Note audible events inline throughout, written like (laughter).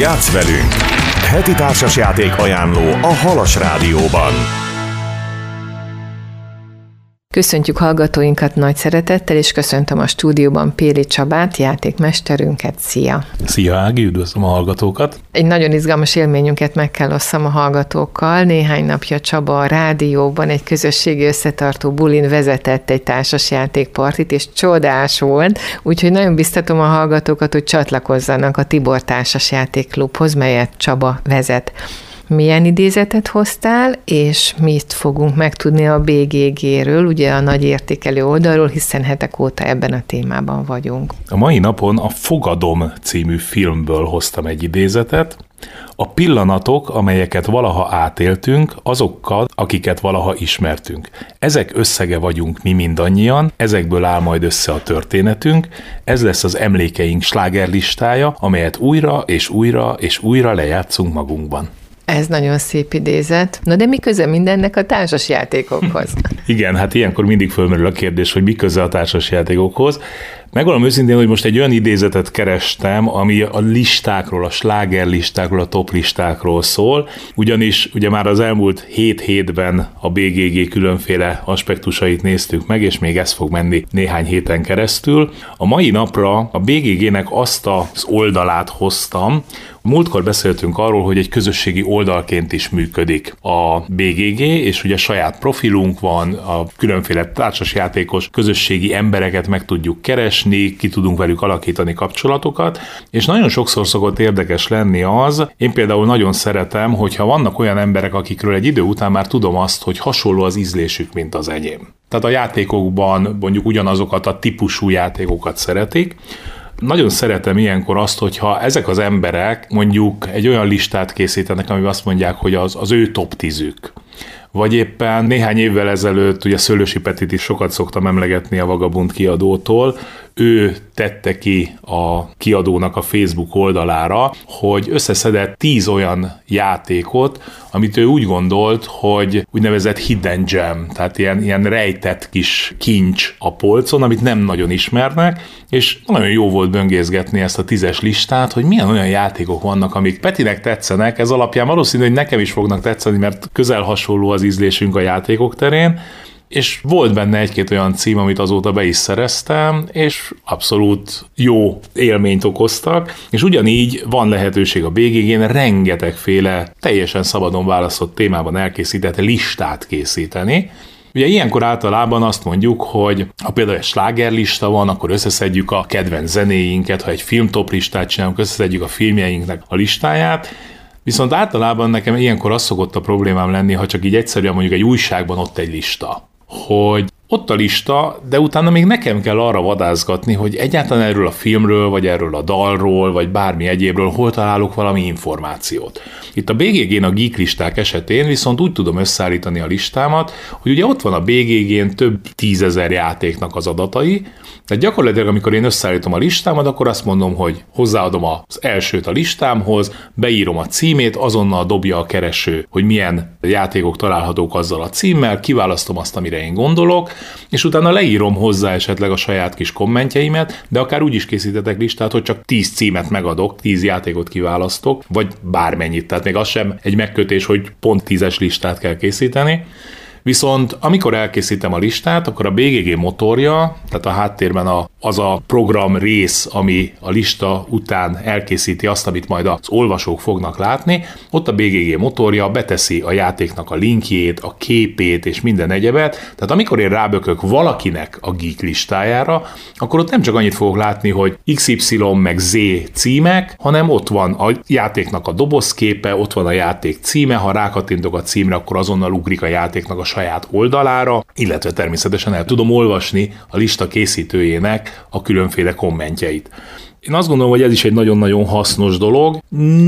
Játsz velünk! Heti társasjáték ajánló a Halas Rádióban. Köszöntjük hallgatóinkat nagy szeretettel, és köszöntöm a stúdióban Péli Csabát, játékmesterünket. Szia! Szia Ági, üdvözlöm a hallgatókat! Egy nagyon izgalmas élményünket meg kell osszam a hallgatókkal. Néhány napja Csaba a rádióban egy közösségi összetartó bulin vezetett egy társasjátékpartit, és csodás volt, úgyhogy nagyon biztatom a hallgatókat, hogy csatlakozzanak a Tibor Társasjátékklubhoz, melyet Csaba vezet milyen idézetet hoztál, és mit fogunk megtudni a BGG-ről, ugye a nagy értékelő oldalról, hiszen hetek óta ebben a témában vagyunk. A mai napon a Fogadom című filmből hoztam egy idézetet, a pillanatok, amelyeket valaha átéltünk, azokkal, akiket valaha ismertünk. Ezek összege vagyunk mi mindannyian, ezekből áll majd össze a történetünk, ez lesz az emlékeink slágerlistája, amelyet újra és újra és újra lejátszunk magunkban. Ez nagyon szép idézet. Na de mi köze mindennek a társasjátékokhoz? (laughs) Igen, hát ilyenkor mindig fölmerül a kérdés, hogy mi köze a társasjátékokhoz. Megvalom őszintén, hogy most egy olyan idézetet kerestem, ami a listákról, a slágerlistákról, a toplistákról szól, ugyanis ugye már az elmúlt 7 hétben a BGG különféle aspektusait néztük meg, és még ez fog menni néhány héten keresztül. A mai napra a BGG-nek azt az oldalát hoztam, Múltkor beszéltünk arról, hogy egy közösségi oldalként is működik a BGG, és ugye saját profilunk van, a különféle társasjátékos közösségi embereket meg tudjuk keresni, ki tudunk velük alakítani kapcsolatokat, és nagyon sokszor szokott érdekes lenni az, én például nagyon szeretem, hogyha vannak olyan emberek, akikről egy idő után már tudom azt, hogy hasonló az ízlésük, mint az enyém. Tehát a játékokban mondjuk ugyanazokat a típusú játékokat szeretik, nagyon szeretem ilyenkor azt, hogyha ezek az emberek mondjuk egy olyan listát készítenek, amiben azt mondják, hogy az, az ő top tízük vagy éppen néhány évvel ezelőtt, ugye Szőlősi Petit is sokat szoktam emlegetni a Vagabund kiadótól, ő tette ki a kiadónak a Facebook oldalára, hogy összeszedett tíz olyan játékot, amit ő úgy gondolt, hogy úgynevezett hidden gem, tehát ilyen, ilyen rejtett kis kincs a polcon, amit nem nagyon ismernek, és nagyon jó volt böngészgetni ezt a tízes listát, hogy milyen olyan játékok vannak, amik Petinek tetszenek, ez alapján valószínű, hogy nekem is fognak tetszeni, mert közel hasonló az ízlésünk a játékok terén, és volt benne egy-két olyan cím, amit azóta be is szereztem, és abszolút jó élményt okoztak, és ugyanígy van lehetőség a BGG-n rengetegféle teljesen szabadon választott témában elkészített listát készíteni, Ugye ilyenkor általában azt mondjuk, hogy ha például egy slágerlista van, akkor összeszedjük a kedvenc zenéinket, ha egy filmtoplistát csinálunk, összeszedjük a filmjeinknek a listáját, Viszont általában nekem ilyenkor az szokott a problémám lenni, ha csak így egyszerűen mondjuk egy újságban ott egy lista hogy ott a lista, de utána még nekem kell arra vadázgatni, hogy egyáltalán erről a filmről, vagy erről a dalról, vagy bármi egyébről hol találok valami információt. Itt a BGG-n a geek listák esetén viszont úgy tudom összeállítani a listámat, hogy ugye ott van a BGG-n több tízezer játéknak az adatai, tehát gyakorlatilag, amikor én összeállítom a listámat, akkor azt mondom, hogy hozzáadom az elsőt a listámhoz, beírom a címét, azonnal dobja a kereső, hogy milyen játékok találhatók azzal a címmel, kiválasztom azt, amire én gondolok, és utána leírom hozzá esetleg a saját kis kommentjeimet, de akár úgy is készítetek listát, hogy csak 10 címet megadok, 10 játékot kiválasztok, vagy bármennyit. Tehát még az sem egy megkötés, hogy pont 10-es listát kell készíteni, Viszont amikor elkészítem a listát, akkor a BGG motorja, tehát a háttérben a, az a program rész, ami a lista után elkészíti azt, amit majd az olvasók fognak látni, ott a BGG motorja beteszi a játéknak a linkjét, a képét és minden egyebet, tehát amikor én rábökök valakinek a geek listájára, akkor ott nem csak annyit fogok látni, hogy XY meg Z címek, hanem ott van a játéknak a dobozképe, ott van a játék címe, ha rákattintok a címre, akkor azonnal ugrik a játéknak a saját oldalára, illetve természetesen el tudom olvasni a lista készítőjének a különféle kommentjeit. Én azt gondolom, hogy ez is egy nagyon-nagyon hasznos dolog.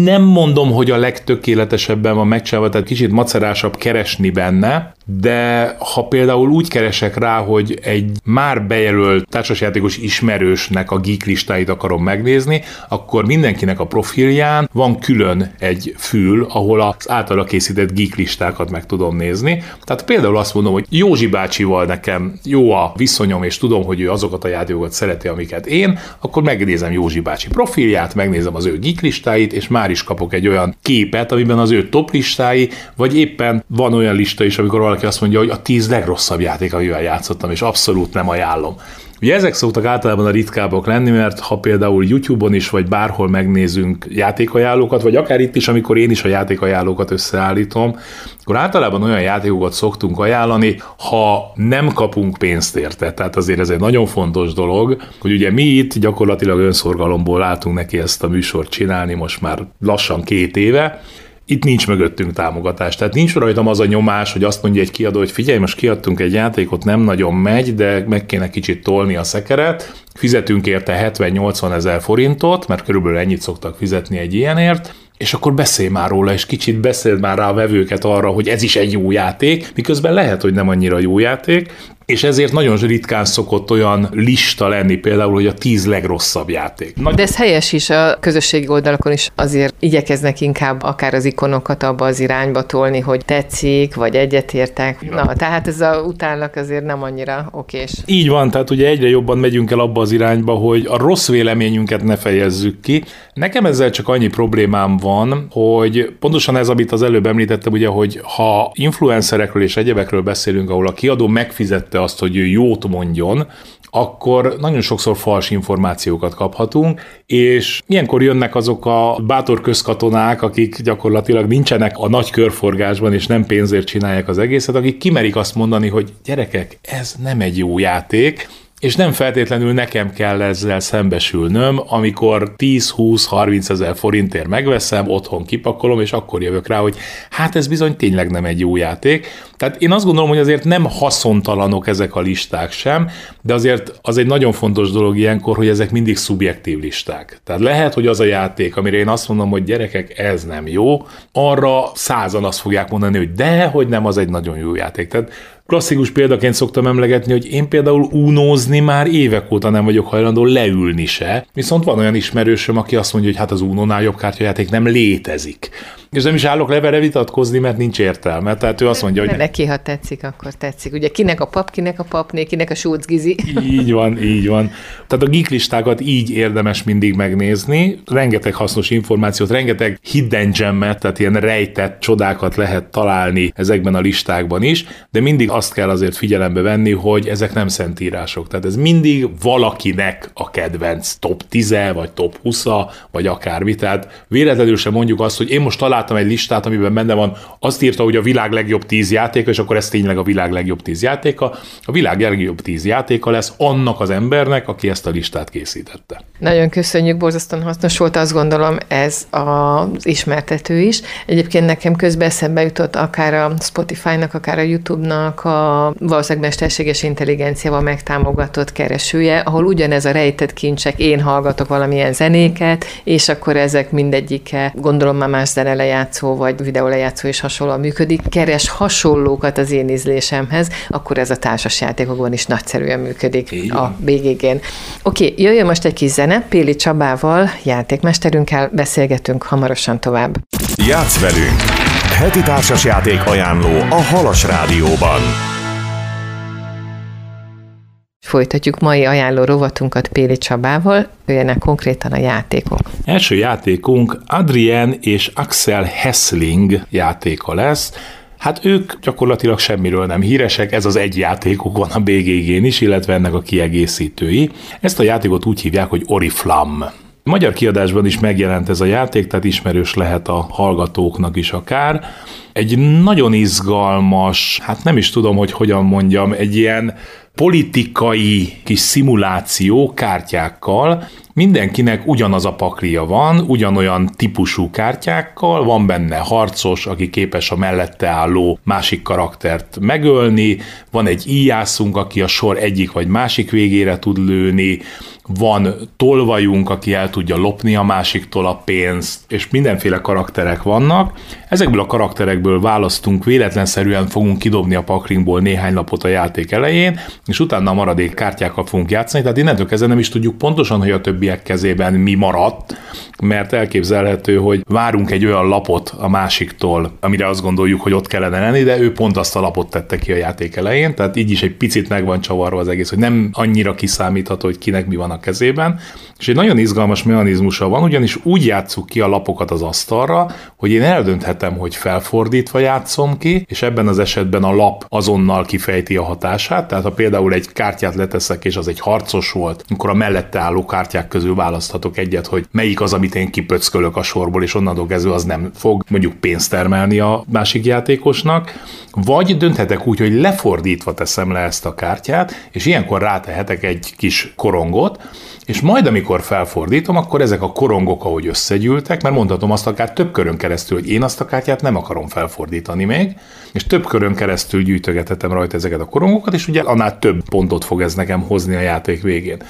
Nem mondom, hogy a legtökéletesebben van megcsinálva, tehát kicsit macerásabb keresni benne, de ha például úgy keresek rá, hogy egy már bejelölt társasjátékos ismerősnek a geek listáit akarom megnézni, akkor mindenkinek a profilján van külön egy fül, ahol az általa készített geek listákat meg tudom nézni. Tehát például azt mondom, hogy Józsi bácsival nekem jó a viszonyom, és tudom, hogy ő azokat a játékokat szereti, amiket én, akkor megnézem Józsi bácsi profilját, megnézem az ő geek listáit, és már is kapok egy olyan képet, amiben az ő top listái, vagy éppen van olyan lista is, amikor valaki azt mondja, hogy a tíz legrosszabb játék, amivel játszottam, és abszolút nem ajánlom. Ugye ezek szoktak általában a ritkábbak lenni, mert ha például YouTube-on is, vagy bárhol megnézünk játékajánlókat, vagy akár itt is, amikor én is a játékajánlókat összeállítom, akkor általában olyan játékokat szoktunk ajánlani, ha nem kapunk pénzt érte. Tehát azért ez egy nagyon fontos dolog, hogy ugye mi itt gyakorlatilag önszorgalomból álltunk neki ezt a műsort csinálni most már lassan két éve, itt nincs mögöttünk támogatás. Tehát nincs rajtam az a nyomás, hogy azt mondja egy kiadó, hogy figyelj, most kiadtunk egy játékot, nem nagyon megy, de meg kéne kicsit tolni a szekeret, fizetünk érte 70-80 ezer forintot, mert körülbelül ennyit szoktak fizetni egy ilyenért, és akkor beszélj már róla, és kicsit beszél már rá a vevőket arra, hogy ez is egy jó játék, miközben lehet, hogy nem annyira jó játék, és ezért nagyon ritkán szokott olyan lista lenni, például, hogy a tíz legrosszabb játék. Nagy... De ez helyes is, a közösségi oldalakon is azért igyekeznek inkább akár az ikonokat abba az irányba tolni, hogy tetszik, vagy egyetértek. Na, tehát ez a utánlak azért nem annyira okés. Így van, tehát ugye egyre jobban megyünk el abba az irányba, hogy a rossz véleményünket ne fejezzük ki. Nekem ezzel csak annyi problémám van, hogy pontosan ez, amit az előbb említettem, ugye, hogy ha influencerekről és egyebekről beszélünk, ahol a kiadó megfizette azt, hogy ő jót mondjon, akkor nagyon sokszor fals információkat kaphatunk, és ilyenkor jönnek azok a bátor közkatonák, akik gyakorlatilag nincsenek a nagy körforgásban, és nem pénzért csinálják az egészet, akik kimerik azt mondani, hogy gyerekek, ez nem egy jó játék, és nem feltétlenül nekem kell ezzel szembesülnöm, amikor 10-20-30 ezer forintért megveszem, otthon kipakolom, és akkor jövök rá, hogy hát ez bizony tényleg nem egy jó játék. Tehát én azt gondolom, hogy azért nem haszontalanok ezek a listák sem, de azért az egy nagyon fontos dolog ilyenkor, hogy ezek mindig szubjektív listák. Tehát lehet, hogy az a játék, amire én azt mondom, hogy gyerekek, ez nem jó, arra százan azt fogják mondani, hogy de, hogy nem, az egy nagyon jó játék. Tehát Klasszikus példaként szoktam emlegetni, hogy én például unózni már évek óta nem vagyok hajlandó leülni se, viszont van olyan ismerősöm, aki azt mondja, hogy hát az unónál jobb kártyajáték nem létezik. És nem is állok levele vitatkozni, mert nincs értelme. Tehát ő azt mondja, hogy... Neki, ha tetszik, akkor tetszik. Ugye kinek a pap, kinek a papné, kinek a Schultz Gizi. Így van, így van. Tehát a geeklistákat így érdemes mindig megnézni. Rengeteg hasznos információt, rengeteg hidden gemmet, tehát ilyen rejtett csodákat lehet találni ezekben a listákban is, de mindig azt kell azért figyelembe venni, hogy ezek nem szentírások. Tehát ez mindig valakinek a kedvenc top 10 vagy top 20 vagy akármi. Tehát véletlenül sem mondjuk azt, hogy én most találtam láttam egy listát, amiben benne van, azt írta, hogy a világ legjobb tíz játéka, és akkor ez tényleg a világ legjobb tíz játéka. A világ legjobb tíz játéka lesz annak az embernek, aki ezt a listát készítette. Nagyon köszönjük, borzasztóan hasznos volt, azt gondolom ez az ismertető is. Egyébként nekem közben eszembe jutott akár a Spotify-nak, akár a YouTube-nak a valószínűleg mesterséges intelligenciával megtámogatott keresője, ahol ugyanez a rejtett kincsek, én hallgatok valamilyen zenéket, és akkor ezek mindegyike, gondolom már más zene lejátszó vagy videólejátszó is hasonlóan működik, keres hasonlókat az én ízlésemhez, akkor ez a társasjátékokban is nagyszerűen működik Igen. a BGG-n. Oké, okay, jöjjön most egy kis zene, Péli Csabával, játékmesterünkkel beszélgetünk hamarosan tovább. Játsz velünk! Heti társasjáték ajánló a Halas Rádióban. Folytatjuk mai ajánló rovatunkat Péli Csabával, jöjjenek konkrétan a játékok. Első játékunk Adrien és Axel Hessling játéka lesz, Hát ők gyakorlatilag semmiről nem híresek, ez az egy játékuk van a BGG-n is, illetve ennek a kiegészítői. Ezt a játékot úgy hívják, hogy Oriflam. Magyar kiadásban is megjelent ez a játék, tehát ismerős lehet a hallgatóknak is akár. Egy nagyon izgalmas, hát nem is tudom, hogy hogyan mondjam, egy ilyen politikai kis szimuláció kártyákkal, mindenkinek ugyanaz a paklia van, ugyanolyan típusú kártyákkal, van benne harcos, aki képes a mellette álló másik karaktert megölni, van egy íjászunk, aki a sor egyik vagy másik végére tud lőni, van tolvajunk, aki el tudja lopni a másiktól a pénzt, és mindenféle karakterek vannak. Ezekből a karakterekből választunk, véletlenszerűen fogunk kidobni a paklinkból néhány lapot a játék elején, és utána a maradék kártyákkal fogunk játszani, tehát innentől kezdve nem is tudjuk pontosan, hogy a többi többiek kezében mi maradt, mert elképzelhető, hogy várunk egy olyan lapot a másiktól, amire azt gondoljuk, hogy ott kellene lenni, de ő pont azt a lapot tette ki a játék elején, tehát így is egy picit meg van csavarva az egész, hogy nem annyira kiszámítható, hogy kinek mi van a kezében. És egy nagyon izgalmas mechanizmusa van, ugyanis úgy játsszuk ki a lapokat az asztalra, hogy én eldönthetem, hogy felfordítva játszom ki, és ebben az esetben a lap azonnal kifejti a hatását. Tehát ha például egy kártyát leteszek, és az egy harcos volt, akkor a mellette álló kártyák közül választhatok egyet, hogy melyik az, amit én kipöckölök a sorból, és onnantól kezdve az nem fog mondjuk pénzt termelni a másik játékosnak. Vagy dönthetek úgy, hogy lefordítva teszem le ezt a kártyát, és ilyenkor rátehetek egy kis korongot, és majd amikor felfordítom, akkor ezek a korongok, ahogy összegyűltek, mert mondhatom azt akár több körön keresztül, hogy én azt a kártyát nem akarom felfordítani még, és több körön keresztül gyűjtögethetem rajta ezeket a korongokat, és ugye annál több pontot fog ez nekem hozni a játék végén.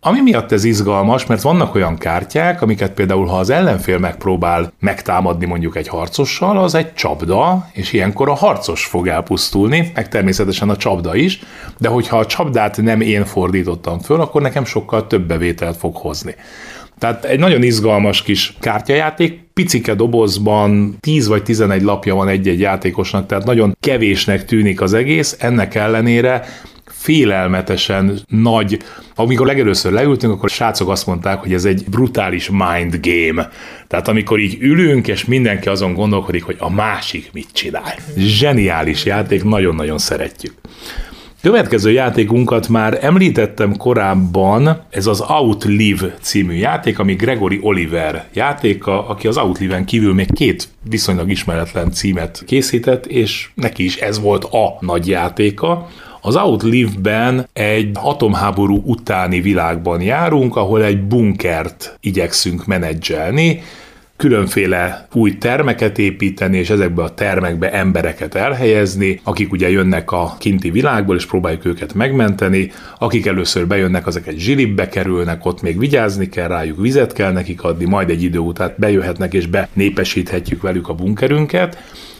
Ami miatt ez izgalmas, mert vannak olyan kártyák, amiket például, ha az ellenfél megpróbál megtámadni mondjuk egy harcossal, az egy csapda, és ilyenkor a harcos fog elpusztulni, meg természetesen a csapda is, de hogyha a csapdát nem én fordítottam föl, akkor nekem sokkal több bevételt fog hozni. Tehát egy nagyon izgalmas kis kártyajáték, picike dobozban 10 vagy 11 lapja van egy-egy játékosnak, tehát nagyon kevésnek tűnik az egész, ennek ellenére félelmetesen nagy. Amikor legelőször leültünk, akkor srácok azt mondták, hogy ez egy brutális mind game. Tehát amikor így ülünk, és mindenki azon gondolkodik, hogy a másik mit csinál. Zseniális játék, nagyon-nagyon szeretjük. Következő játékunkat már említettem korábban, ez az Outlive című játék, ami Gregory Oliver játéka, aki az Outlive-en kívül még két viszonylag ismeretlen címet készített, és neki is ez volt a nagy játéka. Az Outlive-ben egy atomháború utáni világban járunk, ahol egy bunkert igyekszünk menedzselni, különféle új termeket építeni, és ezekbe a termekbe embereket elhelyezni, akik ugye jönnek a kinti világból, és próbáljuk őket megmenteni, akik először bejönnek, azok egy zsilibbe kerülnek, ott még vigyázni kell rájuk, vizet kell nekik adni, majd egy idő után bejöhetnek, és benépesíthetjük velük a bunkerünket,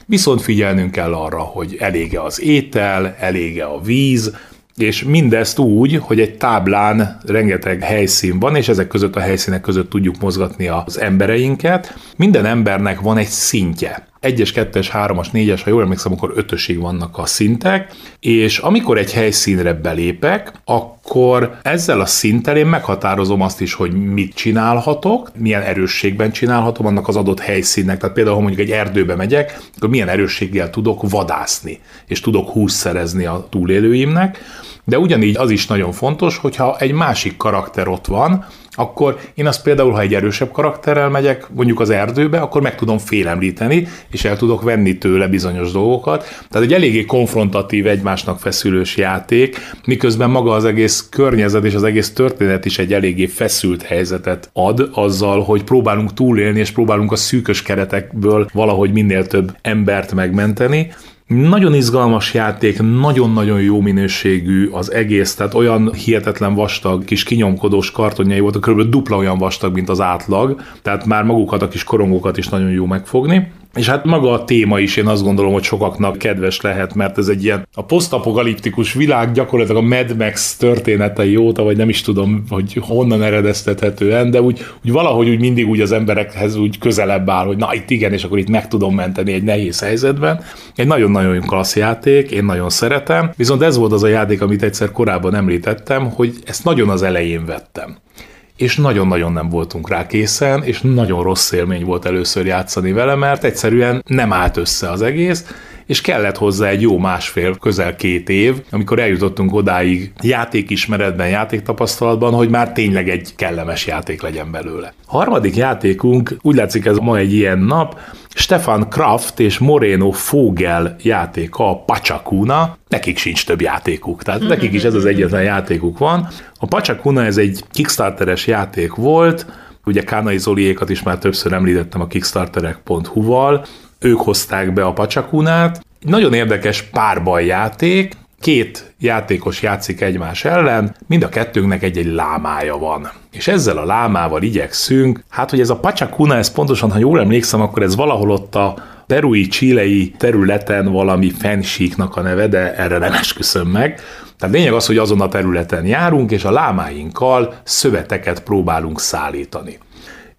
Viszont figyelnünk kell arra, hogy elége az étel, elége a víz, és mindezt úgy, hogy egy táblán rengeteg helyszín van, és ezek között a helyszínek között tudjuk mozgatni az embereinket. Minden embernek van egy szintje egyes, kettes, hármas, négyes, ha jól emlékszem, akkor ötösig vannak a szintek, és amikor egy helyszínre belépek, akkor ezzel a szinttel én meghatározom azt is, hogy mit csinálhatok, milyen erősségben csinálhatom annak az adott helyszínnek. Tehát például, ha mondjuk egy erdőbe megyek, akkor milyen erősséggel tudok vadászni, és tudok hús szerezni a túlélőimnek. De ugyanígy az is nagyon fontos, hogyha egy másik karakter ott van, akkor én azt például, ha egy erősebb karakterrel megyek mondjuk az erdőbe, akkor meg tudom félemlíteni, és el tudok venni tőle bizonyos dolgokat. Tehát egy eléggé konfrontatív, egymásnak feszülős játék, miközben maga az egész környezet és az egész történet is egy eléggé feszült helyzetet ad azzal, hogy próbálunk túlélni, és próbálunk a szűkös keretekből valahogy minél több embert megmenteni. Nagyon izgalmas játék, nagyon-nagyon jó minőségű az egész, tehát olyan hihetetlen vastag, kis kinyomkodós kartonjai voltak, kb. dupla olyan vastag, mint az átlag, tehát már magukat a kis korongokat is nagyon jó megfogni. És hát maga a téma is én azt gondolom, hogy sokaknak kedves lehet, mert ez egy ilyen a posztapokaliptikus világ gyakorlatilag a Mad Max történetei óta, vagy nem is tudom, hogy honnan eredeztethetően, de úgy, úgy valahogy úgy mindig úgy az emberekhez úgy közelebb áll, hogy na itt igen, és akkor itt meg tudom menteni egy nehéz helyzetben. Egy nagyon-nagyon klassz játék, én nagyon szeretem, viszont ez volt az a játék, amit egyszer korábban említettem, hogy ezt nagyon az elején vettem és nagyon-nagyon nem voltunk rá készen, és nagyon rossz élmény volt először játszani vele, mert egyszerűen nem állt össze az egész, és kellett hozzá egy jó másfél, közel két év, amikor eljutottunk odáig játékismeretben, játéktapasztalatban, hogy már tényleg egy kellemes játék legyen belőle. A harmadik játékunk, úgy látszik ez ma egy ilyen nap, Stefan Kraft és Moreno Fogel játéka, a Pachacuna, nekik sincs több játékuk, tehát nekik is ez az egyetlen játékuk van. A Pachacuna ez egy Kickstarteres játék volt, ugye Kánai Zoliékat is már többször említettem a kickstarterek.hu-val, ők hozták be a Pacsakunát. Nagyon érdekes párbaj játék, két játékos játszik egymás ellen, mind a kettőnknek egy-egy lámája van. És ezzel a lámával igyekszünk, hát hogy ez a Pachakuna, ez pontosan, ha jól emlékszem, akkor ez valahol ott a perui, csilei területen valami fensíknak a neve, de erre nem esküszöm meg. Tehát lényeg az, hogy azon a területen járunk, és a lámáinkkal szöveteket próbálunk szállítani.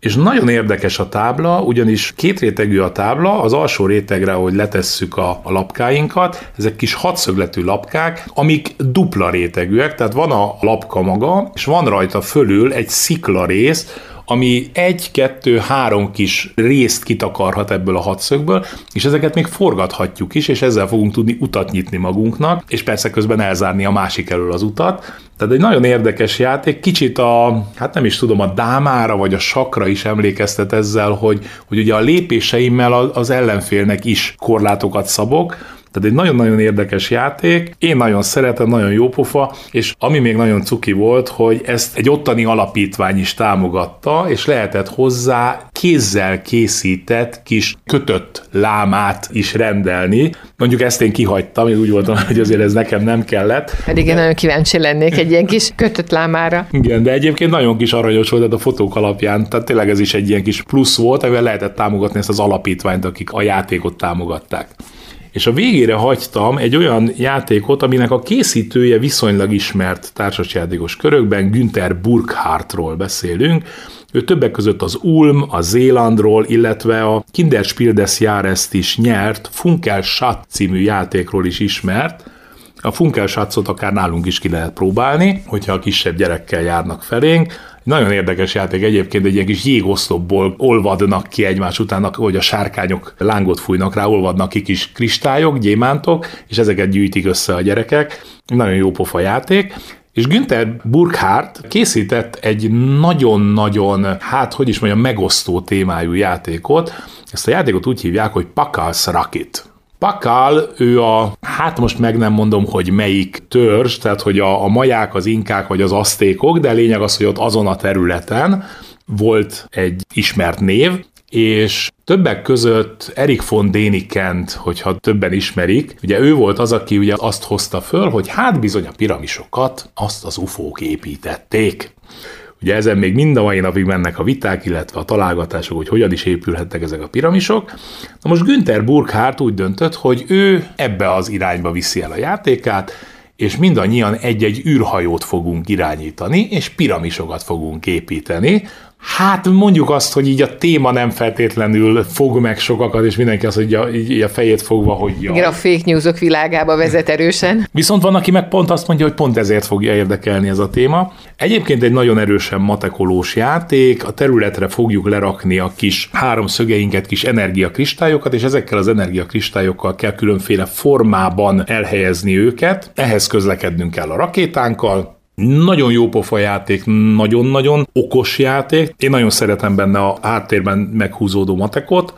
És nagyon érdekes a tábla, ugyanis két rétegű a tábla, az alsó rétegre, ahogy letesszük a, a lapkáinkat, ezek kis hatszögletű lapkák, amik dupla rétegűek, tehát van a lapka maga, és van rajta fölül egy szikla rész, ami egy, kettő, három kis részt kitakarhat ebből a hatszögből, és ezeket még forgathatjuk is, és ezzel fogunk tudni utat nyitni magunknak, és persze közben elzárni a másik elől az utat. Tehát egy nagyon érdekes játék, kicsit a, hát nem is tudom, a dámára vagy a sakra is emlékeztet ezzel, hogy, hogy ugye a lépéseimmel az ellenfélnek is korlátokat szabok, tehát egy nagyon-nagyon érdekes játék, én nagyon szeretem, nagyon jó pofa, és ami még nagyon cuki volt, hogy ezt egy ottani alapítvány is támogatta, és lehetett hozzá kézzel készített kis kötött lámát is rendelni. Mondjuk ezt én kihagytam, én úgy voltam, (laughs) hogy azért ez nekem nem kellett. Pedig én nagyon kíváncsi lennék egy ilyen kis kötött lámára. Igen, de egyébként nagyon kis aranyos volt a fotók alapján, tehát tényleg ez is egy ilyen kis plusz volt, amivel lehetett támogatni ezt az alapítványt, akik a játékot támogatták és a végére hagytam egy olyan játékot, aminek a készítője viszonylag ismert társasjátékos körökben, Günther Burkhardtról beszélünk, ő többek között az Ulm, a Zélandról, illetve a Kinderspiel des Jahres is nyert, Funkel Schatz című játékról is ismert, a Funkel Schatzot akár nálunk is ki lehet próbálni, hogyha a kisebb gyerekkel járnak felénk. Nagyon érdekes játék egyébként, egy ilyen kis jégoszlopból olvadnak ki egymás után, hogy a sárkányok lángot fújnak rá, olvadnak ki kis kristályok, gyémántok, és ezeket gyűjtik össze a gyerekek. Nagyon jó pofa játék. És Günther Burkhardt készített egy nagyon-nagyon, hát hogy is mondjam, megosztó témájú játékot. Ezt a játékot úgy hívják, hogy Pakals Rakit. Pakal, ő a, hát most meg nem mondom, hogy melyik törzs, tehát hogy a, a maják, az inkák vagy az asztékok, de lényeg az, hogy ott azon a területen volt egy ismert név, és többek között Erik von Dénikent, hogyha többen ismerik, ugye ő volt az, aki ugye azt hozta föl, hogy hát bizony a piramisokat azt az ufók építették. Ugye ezen még mind a mai napig mennek a viták, illetve a találgatások, hogy hogyan is épülhettek ezek a piramisok. Na most Günther Burkhardt úgy döntött, hogy ő ebbe az irányba viszi el a játékát, és mindannyian egy-egy űrhajót fogunk irányítani, és piramisokat fogunk építeni, Hát mondjuk azt, hogy így a téma nem feltétlenül fog meg sokakat, és mindenki azt, hogy a, így a fejét fogva, hogy ja. Igen, a fake newsok világába vezet erősen. Viszont van, aki meg pont azt mondja, hogy pont ezért fogja érdekelni ez a téma. Egyébként egy nagyon erősen matekolós játék, a területre fogjuk lerakni a kis három szögeinket, kis energiakristályokat, és ezekkel az energiakristályokkal kell különféle formában elhelyezni őket. Ehhez közlekednünk kell a rakétánkkal, nagyon jó pofa játék, nagyon-nagyon okos játék. Én nagyon szeretem benne a háttérben meghúzódó matekot,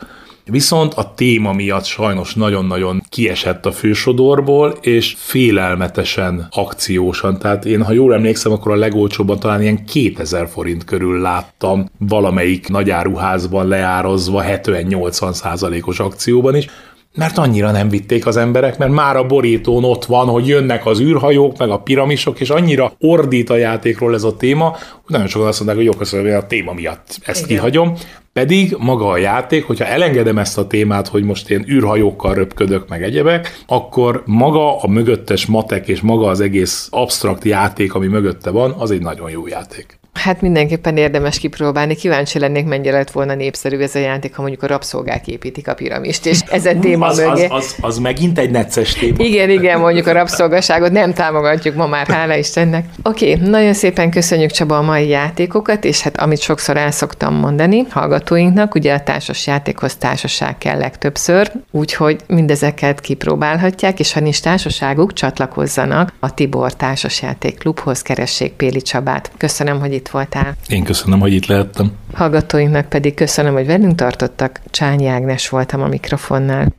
Viszont a téma miatt sajnos nagyon-nagyon kiesett a fősodorból, és félelmetesen akciósan. Tehát én, ha jól emlékszem, akkor a legolcsóbban talán ilyen 2000 forint körül láttam valamelyik nagyáruházban leározva 70-80 százalékos akcióban is mert annyira nem vitték az emberek, mert már a borítón ott van, hogy jönnek az űrhajók, meg a piramisok, és annyira ordít a játékról ez a téma, hogy nagyon sokan azt mondják, hogy jó, köszönöm, a téma miatt ezt Igen. kihagyom. Pedig maga a játék, hogyha elengedem ezt a témát, hogy most én űrhajókkal röpködök meg egyebek, akkor maga a mögöttes matek és maga az egész absztrakt játék, ami mögötte van, az egy nagyon jó játék. Hát mindenképpen érdemes kipróbálni. Kíváncsi lennék, mennyire lett volna népszerű ez a játék, ha mondjuk a rabszolgák építik a piramist, és (laughs) ez a téma az, mögé. Az, az, az, megint egy necces téma. Igen, igen, mondjuk a rabszolgaságot nem támogatjuk ma már, hála Istennek. Oké, okay, nagyon szépen köszönjük Csaba a mai játékokat, és hát amit sokszor el szoktam mondani hallgatóinknak, ugye a társas játékhoz társaság kell legtöbbször, úgyhogy mindezeket kipróbálhatják, és ha nincs társaságuk, csatlakozzanak a Tibor Társasjáték Klubhoz, keressék Péli Csabát. Köszönöm, hogy itt voltál. Én köszönöm, hogy itt lehettem. Hallgatóinknak pedig köszönöm, hogy velünk tartottak. Csányi Ágnes voltam a mikrofonnál.